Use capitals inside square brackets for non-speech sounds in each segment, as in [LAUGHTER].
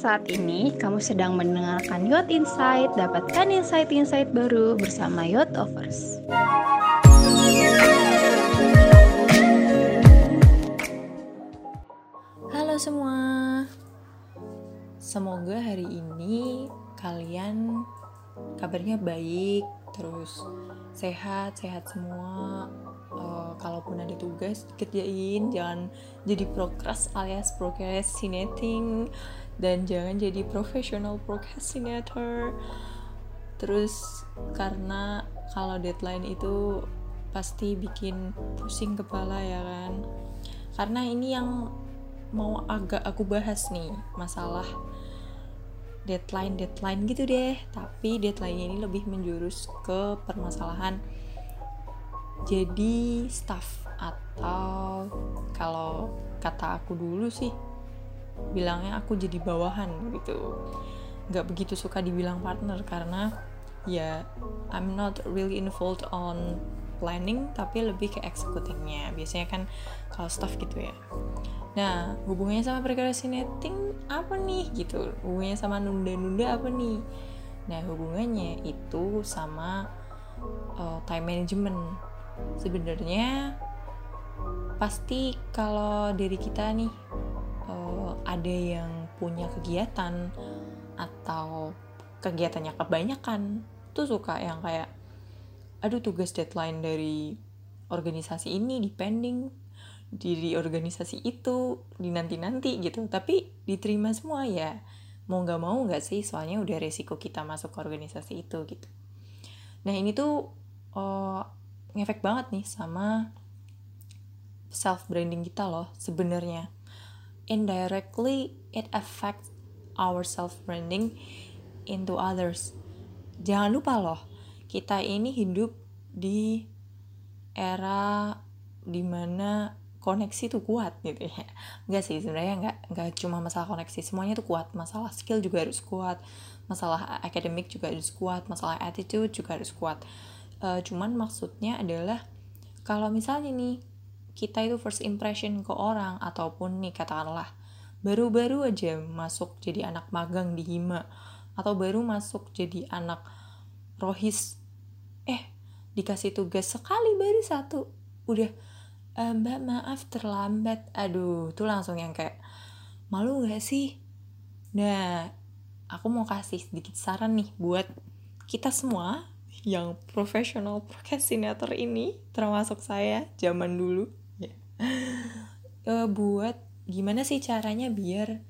saat ini kamu sedang mendengarkan Yacht Insight. Dapatkan insight-insight baru bersama Yacht Offers. Halo semua. Semoga hari ini kalian kabarnya baik, terus sehat, sehat semua. Uh, kalaupun ada tugas dikerjain, jangan jadi prokras alias procrastinating dan jangan jadi professional procrastinator. Terus karena kalau deadline itu pasti bikin pusing kepala ya kan. Karena ini yang mau agak aku bahas nih masalah deadline deadline gitu deh tapi deadline ini lebih menjurus ke permasalahan jadi staff atau kalau kata aku dulu sih bilangnya aku jadi bawahan gitu nggak begitu suka dibilang partner karena ya I'm not really involved on planning tapi lebih ke executingnya biasanya kan kalau staff gitu ya Nah, hubungannya sama procrastinating apa nih gitu? Hubungannya sama nunda-nunda apa nih? Nah, hubungannya itu sama uh, time management. Sebenarnya pasti kalau dari kita nih uh, ada yang punya kegiatan atau kegiatannya kebanyakan tuh suka yang kayak aduh tugas deadline dari organisasi ini depending di organisasi itu di nanti-nanti gitu. Tapi diterima semua ya mau nggak mau nggak sih soalnya udah resiko kita masuk ke organisasi itu gitu. Nah ini tuh uh, ngefek banget nih sama self branding kita loh sebenarnya. Indirectly it affects our self branding into others. Jangan lupa loh kita ini hidup di era di mana koneksi tuh kuat gitu ya. Enggak sih sebenarnya nggak nggak cuma masalah koneksi. Semuanya tuh kuat. Masalah skill juga harus kuat. Masalah akademik juga harus kuat. Masalah attitude juga harus kuat uh, cuman maksudnya adalah kalau misalnya nih kita itu first impression ke orang ataupun nih katakanlah baru-baru aja masuk jadi anak magang di Hima atau baru masuk jadi anak rohis eh dikasih tugas sekali baru satu udah e, mbak maaf terlambat. Aduh tuh langsung yang kayak malu gak sih? Nah aku mau kasih sedikit saran nih buat kita semua yang profesional procrastinator ini termasuk saya zaman dulu. Ya. [LAUGHS] E, buat gimana sih caranya biar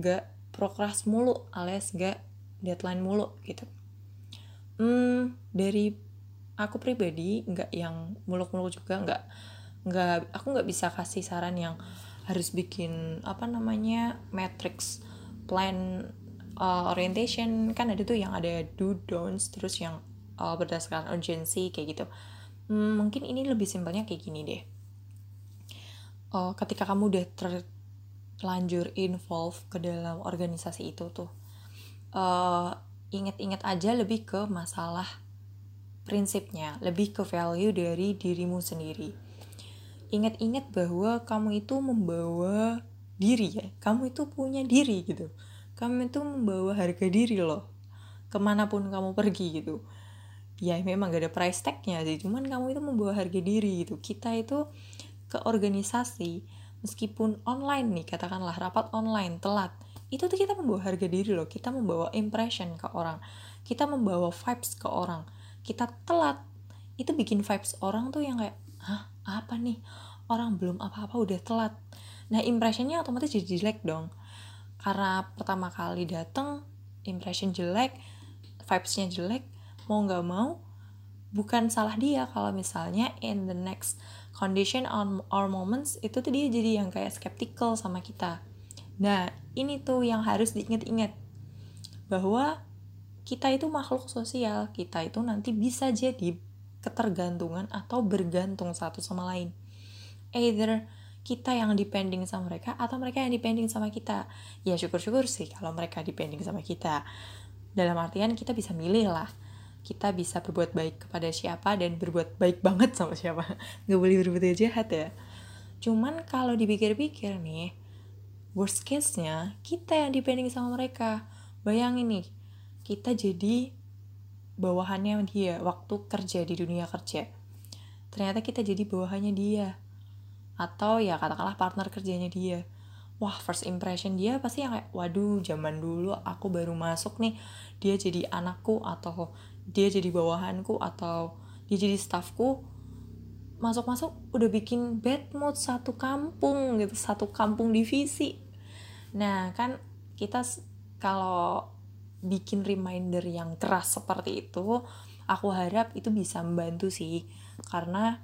gak prokras mulu alias gak deadline mulu gitu. Hmm dari aku pribadi nggak yang muluk-muluk juga nggak nggak aku nggak bisa kasih saran yang harus bikin apa namanya matrix plan uh, orientation. Kan ada tuh yang ada do don'ts terus yang uh, berdasarkan urgency kayak gitu. Hmm, mungkin ini lebih simpelnya kayak gini deh. Uh, ketika kamu udah terlanjur involve ke dalam organisasi itu tuh uh, inget-inget aja lebih ke masalah prinsipnya lebih ke value dari dirimu sendiri. Ingat-ingat bahwa kamu itu membawa diri ya kamu itu punya diri gitu. Kamu itu membawa harga diri loh ke mana pun kamu pergi gitu ya memang gak ada price tagnya sih. Cuman kamu itu membawa harga diri gitu. Kita itu ke organisasi meskipun online nih katakanlah rapat online telat. Itu tuh kita membawa harga diri loh. Kita membawa impression ke orang. Kita membawa vibes ke orang. Kita telat itu bikin vibes orang tuh yang kayak hah apa nih? Orang belum apa-apa udah telat. Nah impressionnya otomatis jadi jelek dong. Karena pertama kali dateng impression jelek vibesnya jelek mau nggak mau bukan salah dia kalau misalnya in the next condition on our moments itu tuh dia jadi yang kayak skeptical sama kita nah ini tuh yang harus diingat-ingat bahwa kita itu makhluk sosial kita itu nanti bisa jadi ketergantungan atau bergantung satu sama lain. Either kita yang depending sama mereka atau mereka yang depending sama kita. Ya syukur-syukur sih kalau mereka depending sama kita. Dalam artian kita bisa milih lah. Kita bisa berbuat baik kepada siapa dan berbuat baik banget sama siapa. [LAUGHS] Gak boleh berbuat jahat ya. Cuman kalau dipikir-pikir nih, worst case-nya kita yang depending sama mereka. Bayangin nih kita jadi bawahannya dia waktu kerja di dunia kerja. Ternyata kita jadi bawahannya dia. Atau ya katakanlah partner kerjanya dia. Wah first impression dia pasti yang kayak waduh zaman dulu aku baru masuk nih. Dia jadi anakku atau dia jadi bawahanku atau dia jadi staffku masuk-masuk udah bikin bad mood satu kampung gitu satu kampung divisi. Nah kan kita kalau bikin reminder yang keras seperti itu aku harap itu bisa membantu sih. Karena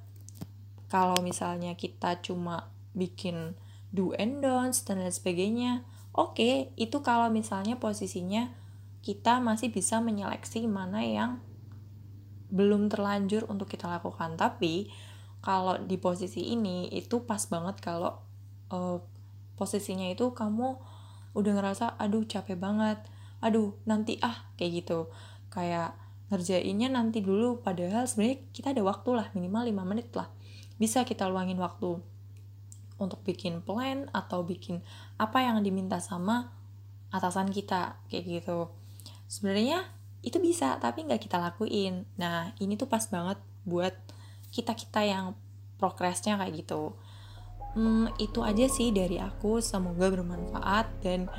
kalau misalnya kita cuma bikin do and don'ts dan lain sebagainya oke okay, itu kalau misalnya posisinya kita masih bisa menyeleksi mana yang belum terlanjur untuk kita lakukan. Tapi kalau di posisi ini itu pas banget kalau uh, posisinya itu kamu udah ngerasa aduh capek banget. Aduh nanti ah kayak gitu. Kayak ngerjainnya nanti dulu padahal sebenarnya kita ada waktu lah minimal 5 menit lah. Bisa kita luangin waktu untuk bikin plan atau bikin apa yang diminta sama atasan kita kayak gitu sebenarnya itu bisa tapi nggak kita lakuin. Nah ini tuh pas banget buat kita kita yang progresnya kayak gitu. Hmm, itu aja sih dari aku. Semoga bermanfaat. Dan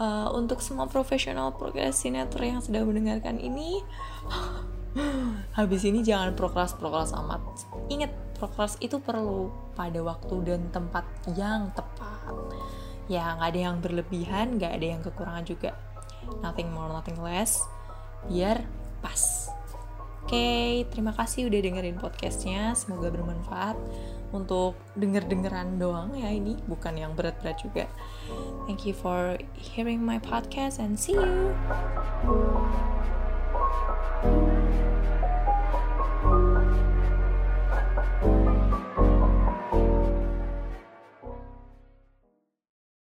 uh, untuk semua profesional procrastinator yang sedang mendengarkan ini [GASPS] habis ini jangan prokras prokras amat. Ingat prokras itu perlu pada waktu dan tempat yang tepat. Ya nggak ada yang berlebihan nggak ada yang kekurangan juga nothing more nothing less. Biar pas. Oke okay, terima kasih udah dengerin podcastnya. Semoga bermanfaat. Untuk denger-dengeran doang ya ini bukan yang berat-berat juga. Thank you for hearing my podcast and see you